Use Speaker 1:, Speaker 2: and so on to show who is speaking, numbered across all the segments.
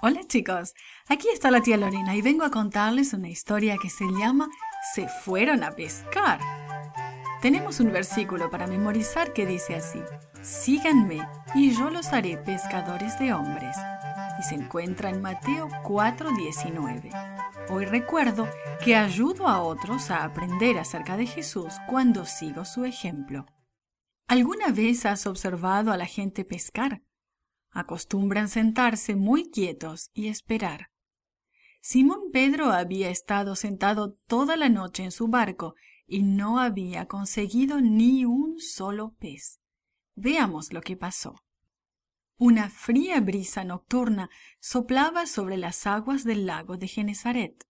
Speaker 1: Hola chicos, aquí está la tía Lorena y vengo a contarles una historia que se llama Se fueron a pescar. Tenemos un versículo para memorizar que dice así, Síganme y yo los haré pescadores de hombres. Y se encuentra en Mateo 4:19. Hoy recuerdo que ayudo a otros a aprender acerca de Jesús cuando sigo su ejemplo. ¿Alguna vez has observado a la gente pescar? Acostumbran sentarse muy quietos y esperar. Simón Pedro había estado sentado toda la noche en su barco y no había conseguido ni un solo pez. Veamos lo que pasó. Una fría brisa nocturna soplaba sobre las aguas del lago de Genezaret.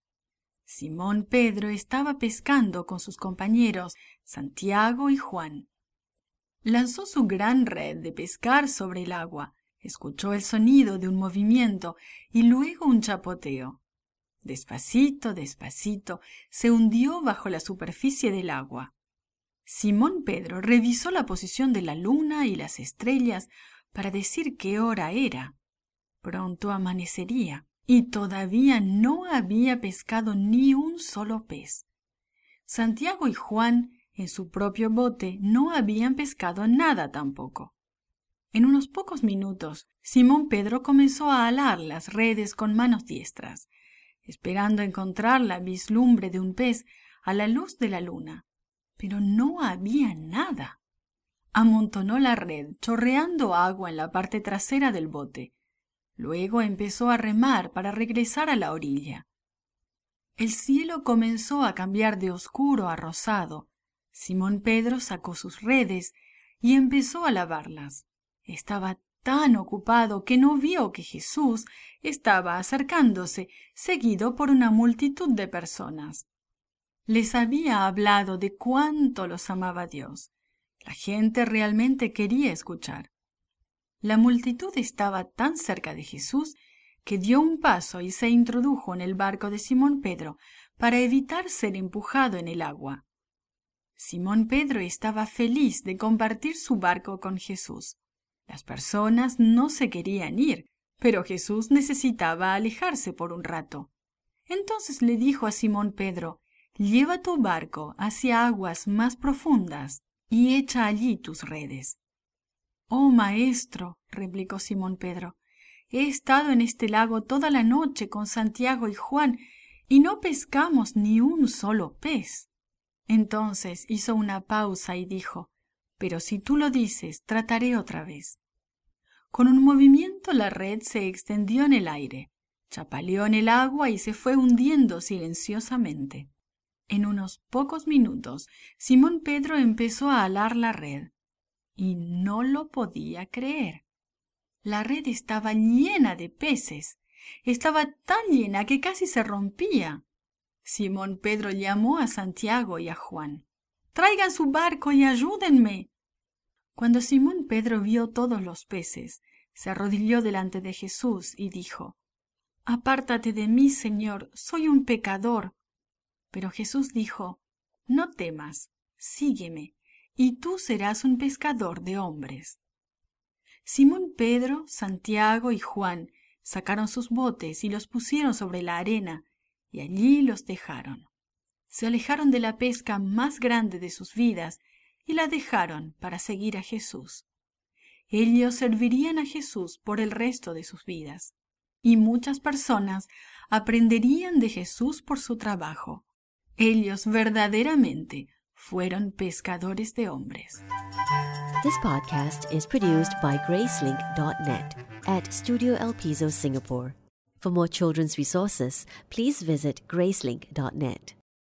Speaker 1: Simón Pedro estaba pescando con sus compañeros Santiago y Juan. Lanzó su gran red de pescar sobre el agua, escuchó el sonido de un movimiento y luego un chapoteo. Despacito, despacito, se hundió bajo la superficie del agua. Simón Pedro revisó la posición de la luna y las estrellas para decir qué hora era. Pronto amanecería y todavía no había pescado ni un solo pez. Santiago y Juan en su propio bote no habían pescado nada tampoco. En unos pocos minutos, Simón Pedro comenzó a alar las redes con manos diestras, esperando encontrar la vislumbre de un pez a la luz de la luna. Pero no había nada. Amontonó la red, chorreando agua en la parte trasera del bote. Luego empezó a remar para regresar a la orilla. El cielo comenzó a cambiar de oscuro a rosado. Simón Pedro sacó sus redes y empezó a lavarlas. Estaba tan ocupado que no vio que Jesús estaba acercándose, seguido por una multitud de personas. Les había hablado de cuánto los amaba Dios. La gente realmente quería escuchar. La multitud estaba tan cerca de Jesús que dio un paso y se introdujo en el barco de Simón Pedro para evitar ser empujado en el agua. Simón Pedro estaba feliz de compartir su barco con Jesús. Las personas no se querían ir, pero Jesús necesitaba alejarse por un rato. Entonces le dijo a Simón Pedro, Lleva tu barco hacia aguas más profundas y echa allí tus redes. Oh, maestro, replicó Simón Pedro, he estado en este lago toda la noche con Santiago y Juan y no pescamos ni un solo pez. Entonces hizo una pausa y dijo, pero si tú lo dices, trataré otra vez. Con un movimiento la red se extendió en el aire, chapaleó en el agua y se fue hundiendo silenciosamente. En unos pocos minutos, Simón Pedro empezó a alar la red, y no lo podía creer. La red estaba llena de peces, estaba tan llena que casi se rompía. Simón Pedro llamó a Santiago y a Juan. Traigan su barco y ayúdenme. Cuando Simón Pedro vio todos los peces, se arrodilló delante de Jesús y dijo, Apártate de mí, Señor, soy un pecador. Pero Jesús dijo, No temas, sígueme, y tú serás un pescador de hombres. Simón Pedro, Santiago y Juan sacaron sus botes y los pusieron sobre la arena, y allí los dejaron. Se alejaron de la pesca más grande de sus vidas y la dejaron para seguir a Jesús. Ellos servirían a Jesús por el resto de sus vidas, y muchas personas aprenderían de Jesús por su trabajo. Ellos verdaderamente fueron pescadores de hombres.
Speaker 2: This podcast is produced by Gracelink.net at Studio El Piso, Singapore. For more children's resources, please visit Gracelink.net.